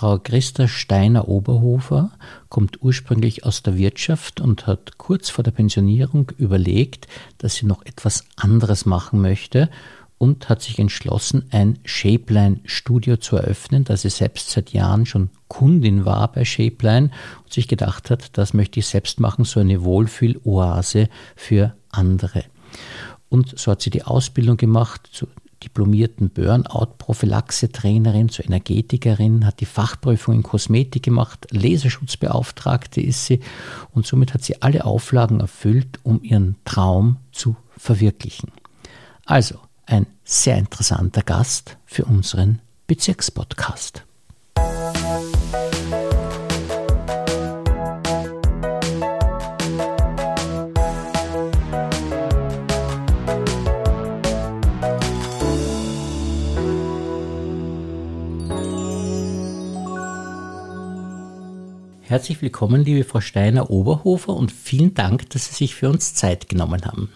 Frau Christa Steiner-Oberhofer kommt ursprünglich aus der Wirtschaft und hat kurz vor der Pensionierung überlegt, dass sie noch etwas anderes machen möchte und hat sich entschlossen, ein Shapeline-Studio zu eröffnen, da sie selbst seit Jahren schon Kundin war bei Shapeline und sich gedacht hat, das möchte ich selbst machen, so eine Wohlfühl-Oase für andere. Und so hat sie die Ausbildung gemacht zur diplomierten Burnout-Prophylaxe-Trainerin, zur Energetikerin, hat die Fachprüfung in Kosmetik gemacht, Leserschutzbeauftragte ist sie und somit hat sie alle Auflagen erfüllt, um ihren Traum zu verwirklichen. Also ein sehr interessanter Gast für unseren Bezirkspodcast. Herzlich willkommen, liebe Frau Steiner-Oberhofer, und vielen Dank, dass Sie sich für uns Zeit genommen haben.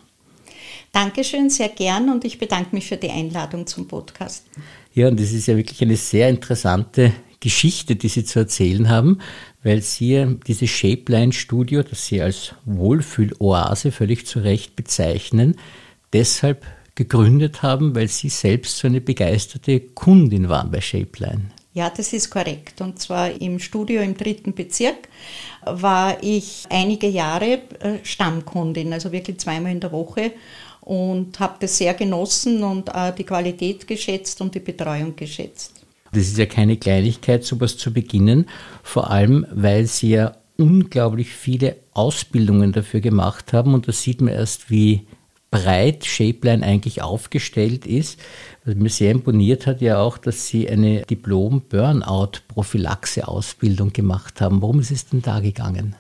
Dankeschön, sehr gern und ich bedanke mich für die Einladung zum Podcast. Ja, und das ist ja wirklich eine sehr interessante Geschichte, die Sie zu erzählen haben, weil Sie dieses Shapeline-Studio, das Sie als Wohlfühloase völlig zu Recht bezeichnen, deshalb gegründet haben, weil Sie selbst so eine begeisterte Kundin waren bei Shapeline. Ja, das ist korrekt. Und zwar im Studio im dritten Bezirk war ich einige Jahre äh, Stammkundin, also wirklich zweimal in der Woche und habe das sehr genossen und die Qualität geschätzt und die Betreuung geschätzt. Das ist ja keine Kleinigkeit, sowas zu beginnen, vor allem weil Sie ja unglaublich viele Ausbildungen dafür gemacht haben und da sieht man erst, wie breit Shapeline eigentlich aufgestellt ist. Was mir sehr imponiert hat ja auch, dass Sie eine Diplom-Burnout-Prophylaxe-Ausbildung gemacht haben. Worum ist es denn da gegangen?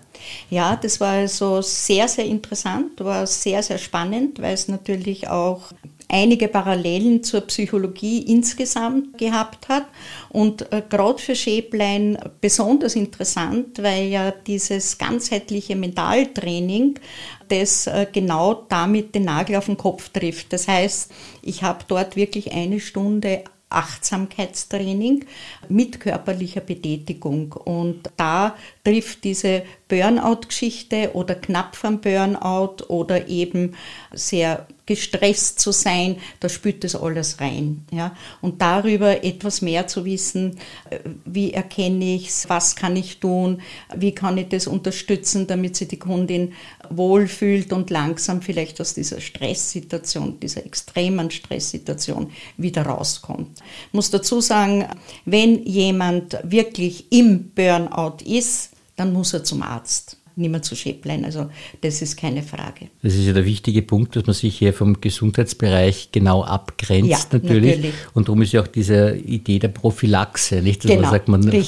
Ja, das war also sehr, sehr interessant, war sehr, sehr spannend, weil es natürlich auch einige Parallelen zur Psychologie insgesamt gehabt hat und äh, gerade für Schäblein besonders interessant, weil ja dieses ganzheitliche Mentaltraining das äh, genau damit den Nagel auf den Kopf trifft. Das heißt, ich habe dort wirklich eine Stunde Achtsamkeitstraining mit körperlicher Betätigung. Und da trifft diese Burnout-Geschichte oder knapp vom Burnout oder eben sehr gestresst zu sein, da spürt das alles rein. Ja? Und darüber etwas mehr zu wissen, äh, wie erkenne ich es, was kann ich tun, wie kann ich das unterstützen, damit sich die Kundin wohlfühlt und langsam vielleicht aus dieser Stresssituation, dieser extremen Stresssituation wieder rauskommt. Ich muss dazu sagen, wenn jemand wirklich im Burnout ist, dann muss er zum Arzt nicht mehr zu Schäpplein. Also das ist keine Frage. Das ist ja der wichtige Punkt, dass man sich hier vom Gesundheitsbereich genau abgrenzt ja, natürlich. natürlich. Und darum ist ja auch diese Idee der Prophylaxe, nicht? Dass genau, man sagt, man äh,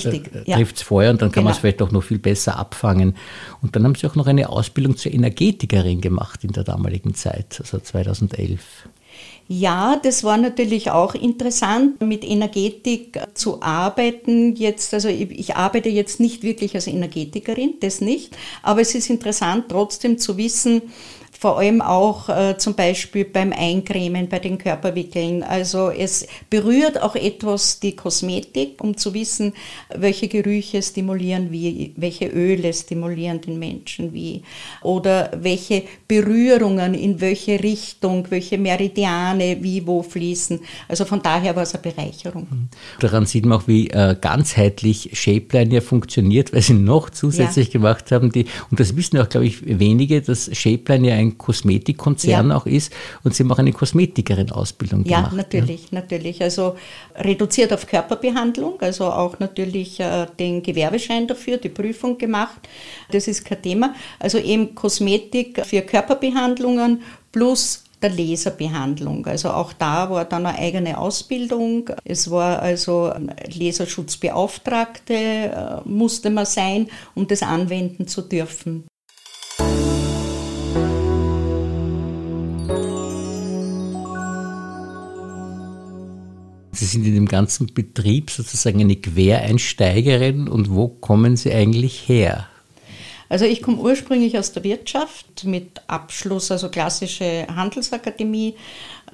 ja. trifft es vorher und dann kann genau. man es vielleicht auch noch viel besser abfangen. Und dann haben Sie auch noch eine Ausbildung zur Energetikerin gemacht in der damaligen Zeit, also 2011. Ja, das war natürlich auch interessant, mit Energetik zu arbeiten. Jetzt, also ich, ich, arbeite jetzt nicht wirklich als Energetikerin, das nicht, aber es ist interessant trotzdem zu wissen, vor allem auch äh, zum Beispiel beim Eincremen, bei den Körperwickeln. Also es berührt auch etwas die Kosmetik, um zu wissen, welche Gerüche stimulieren wie, welche Öle stimulieren den Menschen wie oder welche Berührungen in welche Richtung, welche Meridiane wie wo fließen. Also von daher war es eine Bereicherung. Mhm. Daran sieht man auch, wie äh, ganzheitlich Shapeline ja funktioniert, weil sie noch zusätzlich ja. gemacht haben, die, und das wissen auch, glaube ich, wenige, dass Shapeline ja ein ein Kosmetikkonzern ja. auch ist und Sie haben auch eine Kosmetikerin-Ausbildung ja, gemacht. Natürlich, ja, natürlich. Also reduziert auf Körperbehandlung, also auch natürlich äh, den Gewerbeschein dafür, die Prüfung gemacht. Das ist kein Thema. Also eben Kosmetik für Körperbehandlungen plus der Laserbehandlung. Also auch da war dann eine eigene Ausbildung. Es war also Laserschutzbeauftragte, äh, musste man sein, um das anwenden zu dürfen. Sie sind in dem ganzen Betrieb sozusagen eine Quereinsteigerin und wo kommen Sie eigentlich her? Also ich komme ursprünglich aus der Wirtschaft mit Abschluss, also klassische Handelsakademie,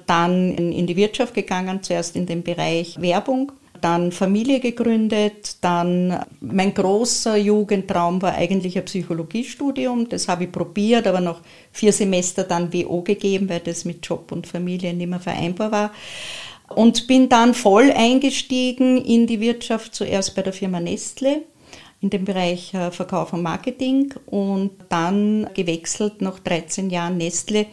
dann in, die Wirtschaft gegangen, zuerst in den Bereich Werbung, dann Familie gegründet, dann mein großer Jugendtraum war eigentlich ein Psychologiestudium, das habe ich probiert, aber noch vier Semester dann WO gegeben, weil das mit Job und Familie nicht mehr vereinbar war. Und bin dann voll eingestiegen in die Wirtschaft, zuerst bei der Firma Nestle in dem Bereich äh, Verkauf und Marketing und dann gewechselt nach 13 Jahren Nestle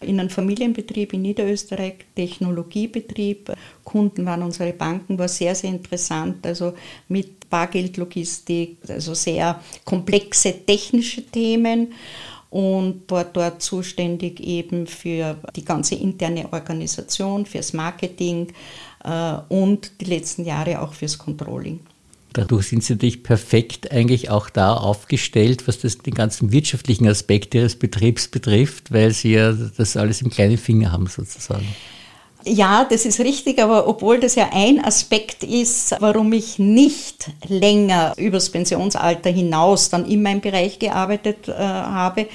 in einen Familienbetrieb in Niederösterreich, Technologiebetrieb. Kunden waren unsere Banken, war sehr, sehr interessant. Also mit Bargeldlogistik, also sehr komplexe technische Themen und war dort zuständig eben für die ganze interne Organisation, fürs Marketing äh, und die letzten Jahre auch fürs Controlling. Dadurch sind Sie natürlich perfekt eigentlich auch da aufgestellt, was das, den ganzen wirtschaftlichen Aspekt Ihres Betriebs betrifft, weil Sie ja das alles im kleinen Finger haben sozusagen. Ja, das ist richtig, aber obwohl das ja ein Aspekt ist, warum ich nicht länger übers Pensionsalter hinaus dann in meinem Bereich gearbeitet äh, habe,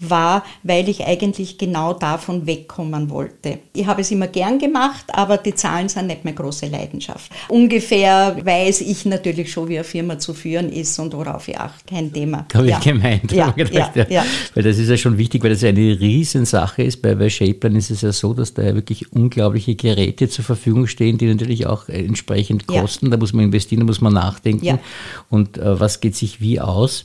war, weil ich eigentlich genau davon wegkommen wollte. Ich habe es immer gern gemacht, aber die Zahlen sind nicht mehr große Leidenschaft. Ungefähr weiß ich natürlich schon, wie eine Firma zu führen ist und worauf ich achte. Kein Thema. Habe ja. ich gemeint. Ja, gedacht, ja, ja, Weil das ist ja schon wichtig, weil das eine Riesensache ist. Bei, bei Shapelin ist es ja so, dass da ja wirklich unglaubliche Geräte zur Verfügung stehen, die natürlich auch entsprechend kosten. Da muss man investieren, da muss man nachdenken. Und äh, was geht sich wie aus?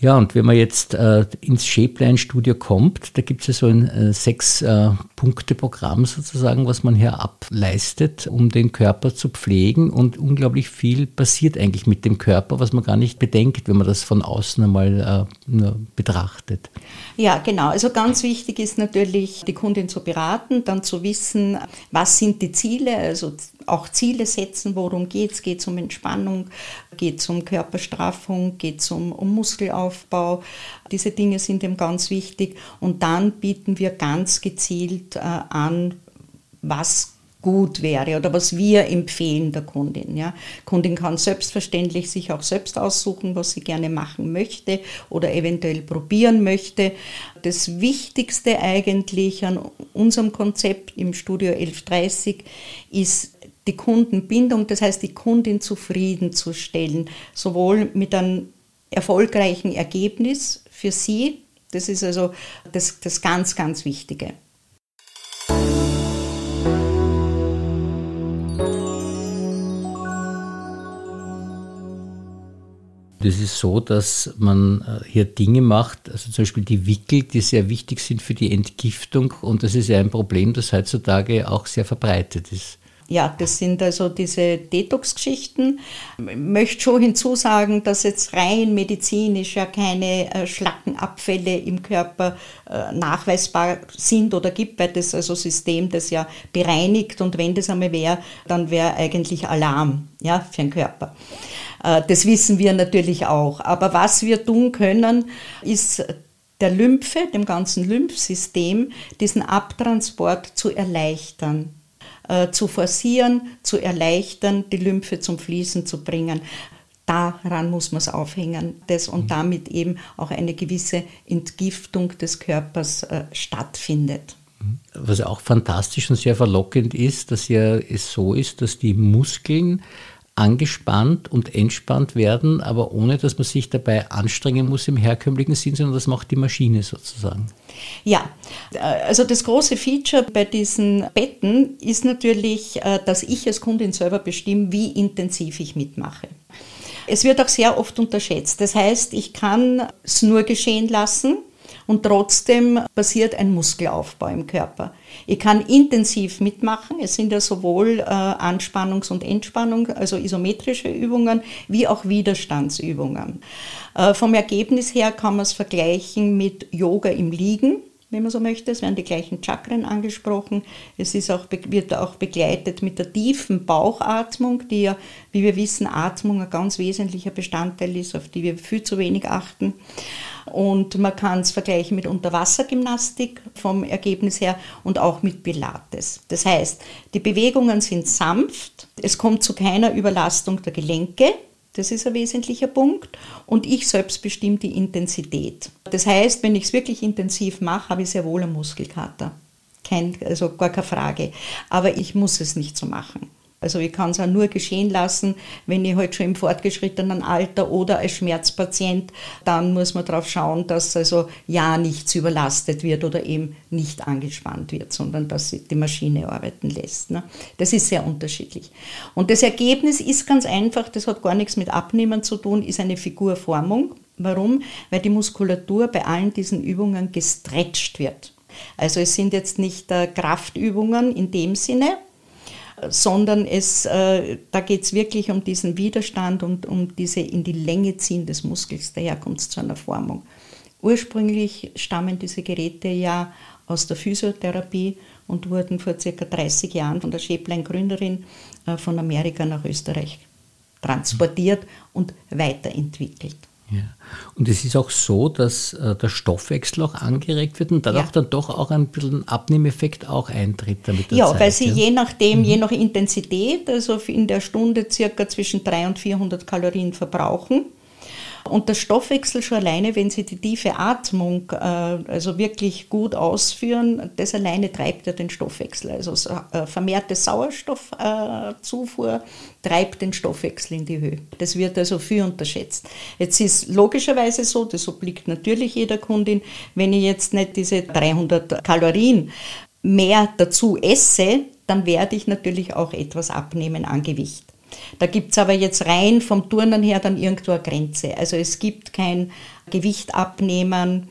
Ja, und wenn man jetzt äh, ins Shapeline-Studio kommt, da gibt es ja so ein äh, Sechs-Punkte-Programm äh, sozusagen, was man hier ableistet, um den Körper zu pflegen. Und unglaublich viel passiert eigentlich mit dem Körper, was man gar nicht bedenkt, wenn man das von außen einmal äh, betrachtet. Ja, genau. Also ganz wichtig ist natürlich, die Kundin zu beraten, dann zu wissen, was sind die Ziele, also auch Ziele setzen, worum geht es? Geht es um Entspannung, geht es um Körperstraffung, geht es um, um Muskelaufbau. Diese Dinge sind ihm ganz wichtig. Und dann bieten wir ganz gezielt äh, an, was gut wäre oder was wir empfehlen der Kundin. Ja. Kundin kann selbstverständlich sich auch selbst aussuchen, was sie gerne machen möchte oder eventuell probieren möchte. Das Wichtigste eigentlich an unserem Konzept im Studio 1130 ist die Kundenbindung, das heißt die Kundin zufriedenzustellen, sowohl mit einem erfolgreichen Ergebnis für sie, das ist also das, das ganz, ganz Wichtige. Das ist so, dass man äh, hier Dinge macht, also zum Beispiel die Wickel, die sehr wichtig sind für die Entgiftung. Und das ist ja ein Problem, das heutzutage auch sehr verbreitet ist. Ja, das sind also diese Detox-Geschichten. Ich möchte schon hinzusagen, dass jetzt rein medizinisch ja keine äh, Schlackenabfälle im Körper äh, nachweisbar sind oder gibt, weil das also System das ja bereinigt und wenn das einmal wäre, dann wäre eigentlich Alarm ja, für den Körper. Äh, das wissen wir natürlich auch. Aber was wir tun können, ist der Lymphe, dem ganzen Lymphsystem, diesen Abtransport zu erleichtern. Äh, zu forcieren, zu erleichtern, die Lymphe zum Fließen zu bringen. Daran muss man es aufhängen das, und mhm. damit eben auch eine gewisse Entgiftung des Körpers äh, stattfindet. Was auch fantastisch und sehr verlockend ist, dass ja es so ist, dass die Muskeln angespannt und entspannt werden, aber ohne dass man sich dabei anstrengen muss im herkömmlichen Sinn, sondern das macht die Maschine sozusagen. Ja, also das große Feature bei diesen Betten ist natürlich, äh, dass ich als Kundin selber bestimme, wie intensiv ich mitmache. Es wird auch sehr oft unterschätzt. Das heißt, ich kann es nur geschehen lassen und trotzdem passiert ein Muskelaufbau im Körper. Ich kann intensiv mitmachen. Es sind ja sowohl äh, Anspannungs- und Entspannung, also isometrische Übungen, wie auch Widerstandsübungen. Äh, vom Ergebnis her kann man es vergleichen mit Yoga im Liegen wenn man so möchte. Es werden die gleichen Chakren angesprochen. Es ist auch, wird auch begleitet mit der tiefen Bauchatmung, die ja, wie wir wissen, Atmung ein ganz wesentlicher Bestandteil ist, auf die wir viel zu wenig achten. Und man kann es vergleichen mit Unterwassergymnastik vom Ergebnis her und auch mit Pilates. Das heißt, die Bewegungen sind sanft, es kommt zu keiner Überlastung der Gelenke, das ist ein wesentlicher Punkt. Und ich selbst bestimme die Intensität. Das heißt, wenn ich es wirklich intensiv mache, habe ich sehr wohl einen Muskelkater. Kein, also gar keine Frage. Aber ich muss es nicht so machen. Also ich kann es auch nur geschehen lassen, wenn ich halt schon im fortgeschrittenen Alter oder als Schmerzpatient, dann muss man darauf schauen, dass also ja nichts überlastet wird oder eben nicht angespannt wird, sondern dass die Maschine arbeiten lässt. Ne? Das ist sehr unterschiedlich. Und das Ergebnis ist ganz einfach, das hat gar nichts mit Abnehmen zu tun, ist eine Figurformung. Warum? Weil die Muskulatur bei allen diesen Übungen gestretcht wird. Also es sind jetzt nicht äh, Kraftübungen in dem Sinne, sondern es, äh, da geht es wirklich um diesen Widerstand und um diese in die Länge ziehen des Muskels. Daher kommt es zu einer Formung. Ursprünglich stammen diese Geräte ja aus der Physiotherapie und wurden vor circa 30 Jahren von der Schäblein-Gründerin äh, von Amerika nach Österreich transportiert und weiterentwickelt. Ja. Und es ist auch so, dass äh, der Stoffwechsel auch angeregt wird und dadurch ja. dann doch auch ein bisschen Abnehmeffekt auch eintritt damit. Ja, Zeit, weil sie ja? je nachdem, mhm. je nach Intensität, also in der Stunde circa zwischen 300 und 400 Kalorien verbrauchen. Und der Stoffwechsel schon alleine, wenn Sie die tiefe Atmung äh, also wirklich gut ausführen, das alleine treibt ja den Stoffwechsel. Also äh, vermehrte Sauerstoffzufuhr äh, treibt den Stoffwechsel in die Höhe. Das wird also viel unterschätzt. Jetzt ist logischerweise so, das obliegt natürlich jeder Kundin, wenn ich jetzt nicht diese 300 Kalorien mehr dazu esse, dann werde ich natürlich auch etwas abnehmen an Gewicht. Da gibt es aber jetzt rein vom Turnen her dann irgendwo eine Grenze. Also es gibt kein Gewicht abnehmen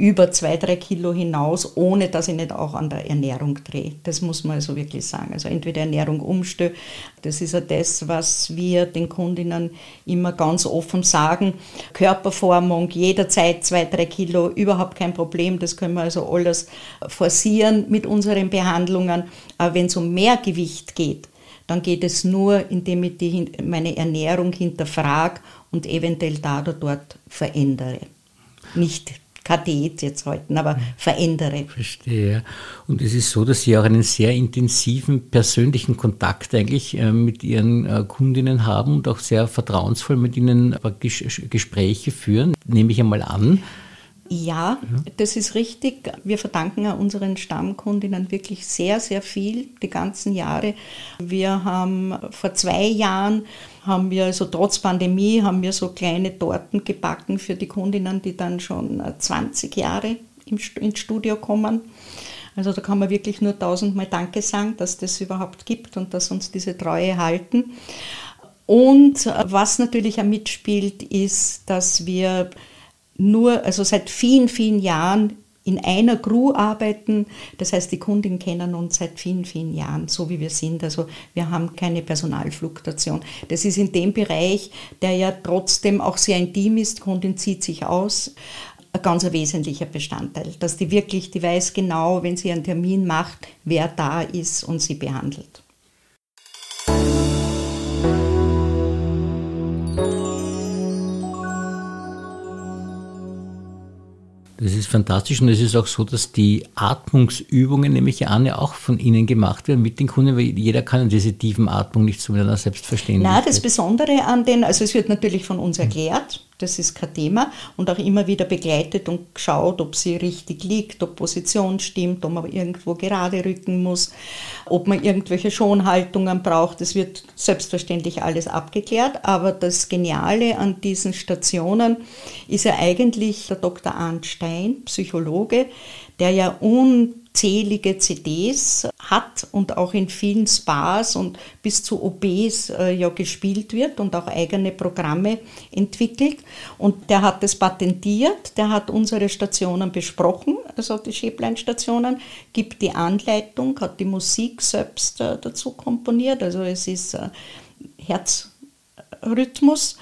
über zwei, drei Kilo hinaus, ohne dass ich nicht auch an der Ernährung drehe. Das muss man also wirklich sagen. Also entweder Ernährung umstelle, das ist ja das, was wir den Kundinnen immer ganz offen sagen. Körperformung, jederzeit zwei, drei Kilo, überhaupt kein Problem. Das können wir also alles forcieren mit unseren Behandlungen. Aber wenn es um mehr Gewicht geht, dann geht es nur, indem ich die, meine Ernährung hinterfrage und eventuell da oder dort verändere. Nicht Diät jetzt halten, aber mhm. verändere. Verstehe. Und es ist so, dass Sie auch einen sehr intensiven persönlichen Kontakt eigentlich äh, mit Ihren äh, Kundinnen haben und auch sehr vertrauensvoll mit ihnen Gespräche führen, nehme ich einmal an. Ja, das ist richtig. Wir verdanken unseren Stammkundinnen wirklich sehr, sehr viel die ganzen Jahre. Wir haben vor zwei Jahren haben wir also trotz Pandemie haben wir so kleine Torten gebacken für die Kundinnen, die dann schon 20 Jahre ins Studio kommen. Also da kann man wirklich nur tausendmal Danke sagen, dass das überhaupt gibt und dass uns diese Treue halten. Und was natürlich auch mitspielt, ist, dass wir nur, also seit vielen, vielen Jahren in einer Crew arbeiten. Das heißt, die Kunden kennen uns seit vielen, vielen Jahren, so wie wir sind. Also wir haben keine Personalfluktuation. Das ist in dem Bereich, der ja trotzdem auch sehr intim ist, Kundin zieht sich aus, ein ganz wesentlicher Bestandteil, dass die wirklich, die weiß genau, wenn sie einen Termin macht, wer da ist und sie behandelt. Das ist fantastisch und es ist auch so, dass die Atmungsübungen, nehme ich an, ja auch von Ihnen gemacht werden mit den Kunden, weil jeder kann diese tiefen Atmung nicht zu einer Selbstverständlichkeit. Na, das Besondere an den, also es wird natürlich von uns erklärt, das ist kein Thema und auch immer wieder begleitet und geschaut, ob sie richtig liegt, ob Position stimmt, ob man irgendwo gerade rücken muss, ob man irgendwelche Schonhaltungen braucht. Das wird selbstverständlich alles abgeklärt, aber das Geniale an diesen Stationen ist ja eigentlich der Dr. Arndt Stein, Psychologe, der ja un unzählige CDs hat und auch in vielen Spas und bis zu OBs äh, ja gespielt wird und auch eigene Programme entwickelt. Und der hat das patentiert, der hat unsere Stationen besprochen, also die Schäblein-Stationen, gibt die Anleitung, hat die Musik selbst äh, dazu komponiert, also es ist äh, Herzrhythmus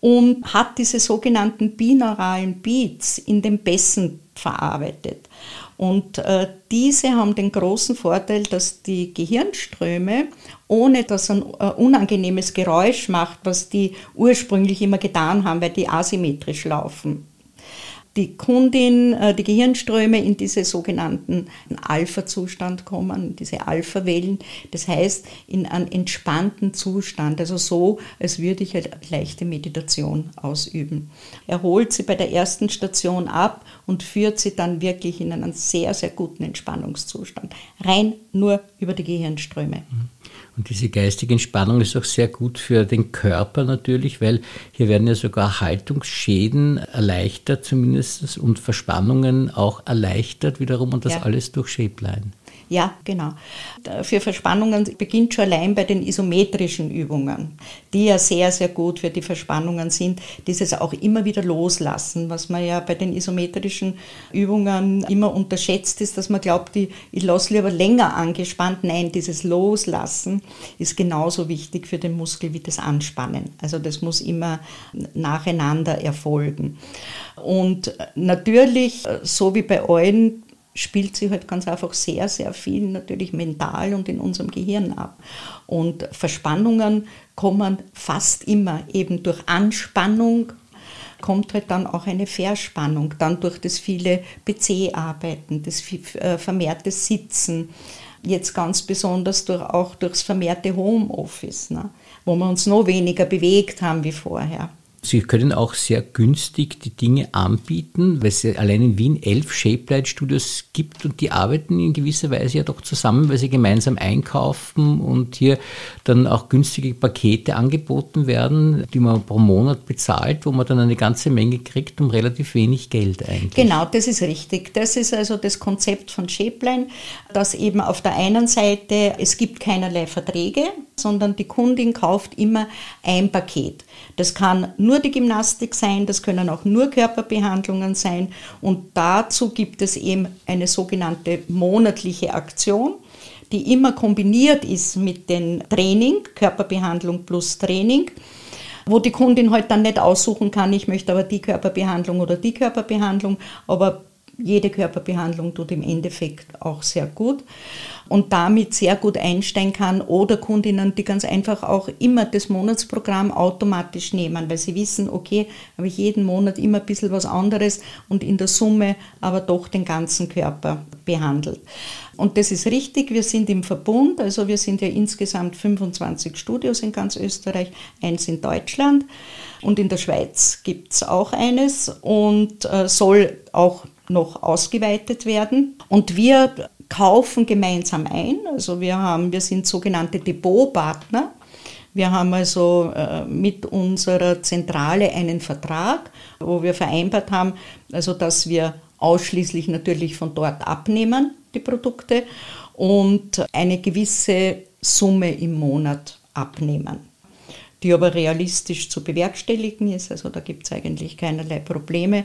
und hat diese sogenannten binauralen Beats in den Bässen verarbeitet. Und äh, diese haben den großen Vorteil, dass die Gehirnströme, ohne dass ein äh, unangenehmes Geräusch macht, was die ursprünglich immer getan haben, weil die asymmetrisch laufen, die Kundin, äh, die Gehirnströme in diese sogenannten Alpha-Zustand kommen, diese Alpha-Wellen. Das heißt, in einen entspannten Zustand, also so, als würde ich eine leichte Meditation ausüben. Er holt sie bei der ersten Station ab und führt sie dann wirklich in einen sehr, sehr guten Entspannungszustand. Rein nur über die Gehirnströme. Und diese geistige Entspannung ist auch sehr gut für den Körper natürlich, weil hier werden ja sogar Haltungsschäden erleichtert zumindest und Verspannungen auch erleichtert wiederum und das ja. alles durch Shapeline. Ja, genau. Für Verspannungen beginnt schon allein bei den isometrischen Übungen, die ja sehr, sehr gut für die Verspannungen sind. Dieses auch immer wieder loslassen, was man ja bei den isometrischen Übungen immer unterschätzt ist, dass man glaubt, ich, ich lasse lieber länger angespannt. Nein, dieses Loslassen ist genauso wichtig für den Muskel wie das Anspannen. Also das muss immer nacheinander erfolgen. Und natürlich, so wie bei allen spielt sich halt ganz einfach sehr, sehr viel natürlich mental und in unserem Gehirn ab. Und Verspannungen kommen fast immer eben durch Anspannung, kommt halt dann auch eine Verspannung, dann durch das viele PC-Arbeiten, das äh, vermehrte Sitzen, jetzt ganz besonders durch, auch durchs vermehrte Homeoffice, ne, wo wir uns noch weniger bewegt haben wie vorher. Sie können auch sehr günstig die Dinge anbieten, weil es allein in Wien elf Shape Studios gibt und die arbeiten in gewisser Weise ja doch zusammen, weil sie gemeinsam einkaufen und hier dann auch günstige Pakete angeboten werden, die man pro Monat bezahlt, wo man dann eine ganze Menge kriegt um relativ wenig Geld eigentlich. Genau, das ist richtig. Das ist also das Konzept von Shapeline, dass eben auf der einen Seite es gibt keinerlei Verträge, sondern die Kundin kauft immer ein Paket. Das kann nur die Gymnastik sein, das können auch nur Körperbehandlungen sein. Und dazu gibt es eben eine sogenannte monatliche Aktion die immer kombiniert ist mit dem Training, Körperbehandlung plus Training, wo die Kundin halt dann nicht aussuchen kann, ich möchte aber die Körperbehandlung oder die Körperbehandlung, aber jede Körperbehandlung tut im Endeffekt auch sehr gut und damit sehr gut einsteigen kann oder Kundinnen, die ganz einfach auch immer das Monatsprogramm automatisch nehmen, weil sie wissen, okay, habe ich jeden Monat immer ein bisschen was anderes und in der Summe aber doch den ganzen Körper behandelt. Und das ist richtig, wir sind im Verbund, also wir sind ja insgesamt 25 Studios in ganz Österreich, eins in Deutschland und in der Schweiz gibt es auch eines und äh, soll auch noch ausgeweitet werden. Und wir kaufen gemeinsam ein. Also wir haben, wir sind sogenannte Depotpartner. Wir haben also äh, mit unserer Zentrale einen Vertrag, wo wir vereinbart haben, also dass wir ausschließlich natürlich von dort abnehmen, die Produkte, und eine gewisse Summe im Monat abnehmen, die aber realistisch zu bewerkstelligen ist. Also da gibt es eigentlich keinerlei Probleme.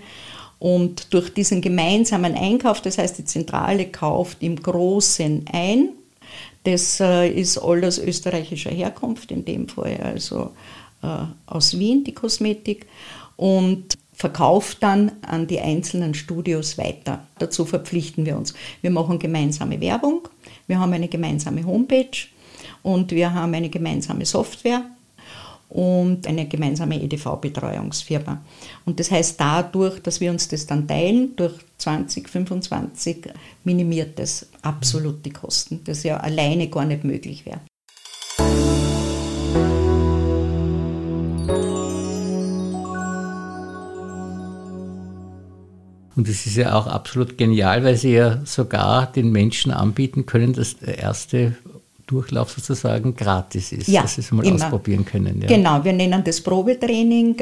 Und durch diesen gemeinsamen Einkauf, das heißt, die Zentrale kauft im Großen ein, das äh, ist alles österreichischer Herkunft, in dem Fall also äh, aus Wien, die Kosmetik, und verkauft dann an die einzelnen Studios weiter. Dazu verpflichten wir uns. Wir machen gemeinsame Werbung, wir haben eine gemeinsame Homepage und wir haben eine gemeinsame Software und eine gemeinsame EDV-Betreuungsfirma. Und das heißt, dadurch, dass wir uns das dann teilen, durch 2025 minimiert das absolut die Kosten, das ja alleine gar nicht möglich wäre. Und das ist ja auch absolut genial, weil sie ja sogar den Menschen anbieten können, das erste Durchlauf sozusagen gratis ist, ja, dass sie es mal immer. ausprobieren können. Ja. Genau, wir nennen das Probetraining,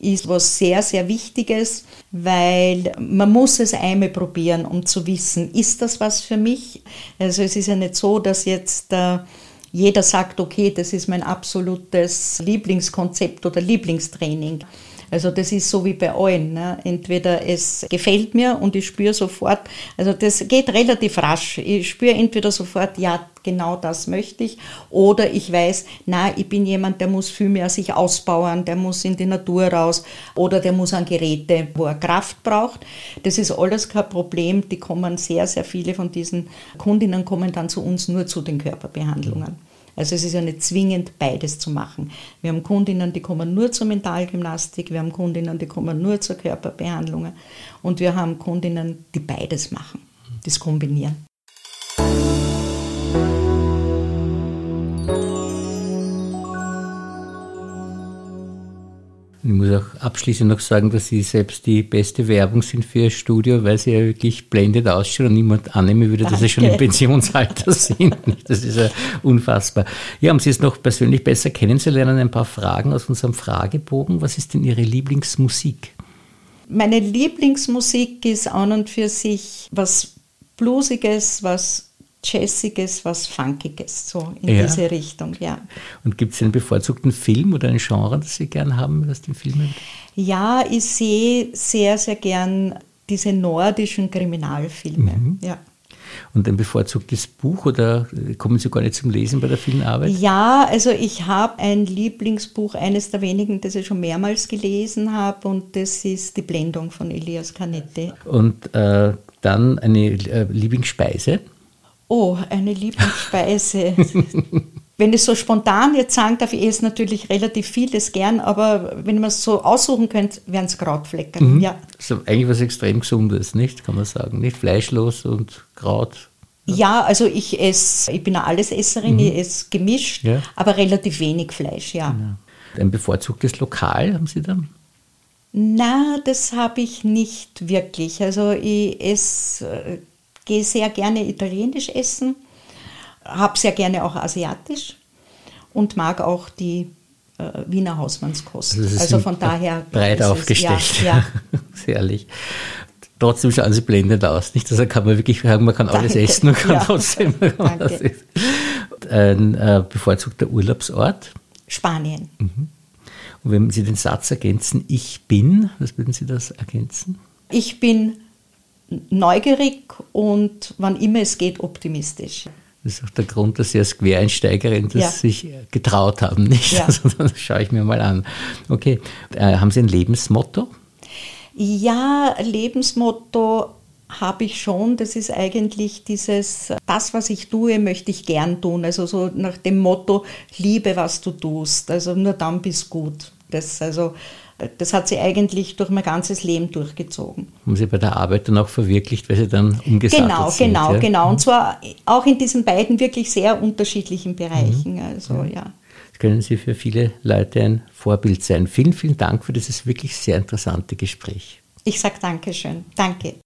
ist was sehr, sehr Wichtiges, weil man muss es einmal probieren, um zu wissen, ist das was für mich? Also es ist ja nicht so, dass jetzt äh, jeder sagt, okay, das ist mein absolutes Lieblingskonzept oder Lieblingstraining. Also das ist so wie bei allen. Ne? Entweder es gefällt mir und ich spüre sofort, also das geht relativ rasch. Ich spüre entweder sofort, ja, genau das möchte ich, oder ich weiß, na, ich bin jemand, der muss viel mehr sich ausbauen, der muss in die Natur raus oder der muss an Geräte, wo er Kraft braucht. Das ist alles kein Problem. Die kommen sehr, sehr viele von diesen Kundinnen kommen dann zu uns nur zu den Körperbehandlungen. Also es ist ja nicht zwingend, beides zu machen. Wir haben Kundinnen, die kommen nur zur Mentalgymnastik, wir haben Kundinnen, die kommen nur zur Körperbehandlung und wir haben Kundinnen, die beides machen, das kombinieren. Ich muss auch abschließend noch sagen, dass Sie selbst die beste Werbung sind für Ihr Studio, weil Sie ja wirklich blendend ausschauen und niemand annehmen würde, dass Sie schon im Pensionsalter sind. Das ist ja unfassbar. Ja, um Sie es noch persönlich besser kennenzulernen, ein paar Fragen aus unserem Fragebogen. Was ist denn Ihre Lieblingsmusik? Meine Lieblingsmusik ist an und für sich was Bluesiges, was Jazziges, was Funkiges, so in ja. diese Richtung, ja. Und gibt es einen bevorzugten Film oder ein Genre, das Sie gern haben aus den Filmen? Ja, ich sehe sehr, sehr gern diese nordischen Kriminalfilme, mhm. ja. Und ein bevorzugtes Buch oder kommen Sie gar nicht zum Lesen bei der vielen Arbeit? Ja, also ich habe ein Lieblingsbuch, eines der wenigen, das ich schon mehrmals gelesen habe, und das ist Die Blendung von Elias Canetti. Und äh, dann eine äh, Lieblingsspeise? Oh, eine Lieblingsspeise. wenn ich so spontan jetzt sagen darf, ich esse natürlich relativ vieles gern, aber wenn man es so aussuchen könnte, wären es Krautflecken. Mhm. Ja. Also eigentlich was extrem Gesundes, nicht? Kann man sagen. Nicht fleischlos und Kraut. Ja, also ich esse, ich bin eine Allesesserin, mhm. ich esse gemischt, ja. aber relativ wenig Fleisch, ja. Genau. Ein bevorzugtes Lokal haben Sie da? Na, das habe ich nicht wirklich. Also ich esse äh, gehe sehr gerne italienisch essen, habe sehr gerne auch asiatisch und mag auch die äh, Wiener Hausmannskost. Also, also von daher. Breit aufgestellt. Es, ja, ja. Sehr ehrlich. Trotzdem schauen sie blendend aus. Nicht, also kann man wirklich sagen, man kann alles Danke. essen und kann ja. trotzdem. Ein äh, bevorzugter Urlaubsort? Spanien. Mhm. Und wenn Sie den Satz ergänzen, ich bin, was würden Sie das ergänzen? Ich bin neugierig und wann immer es geht, optimistisch. Das ist auch der Grund, dass Sie als Quereinsteigerin das ja. sich getraut haben, nicht? Ja. Also das schaue ich mir mal an. Okay, äh, haben Sie ein Lebensmotto? Ja, Lebensmotto habe ich schon. Das ist eigentlich dieses, das, was ich tue, möchte ich gern tun. Also so nach dem Motto, liebe, was du tust. Also nur dann bist gut. Das also das hat sie eigentlich durch mein ganzes Leben durchgezogen. Haben Sie bei der Arbeit dann auch verwirklicht, weil Sie dann umgesattelt genau, sind? Genau, ja? genau. Und mhm. zwar auch in diesen beiden wirklich sehr unterschiedlichen Bereichen. Mhm. Also, ja. ja. Das können Sie für viele Leute ein Vorbild sein. Vielen, vielen Dank für dieses wirklich sehr interessante Gespräch. Ich sage Dankeschön. Danke.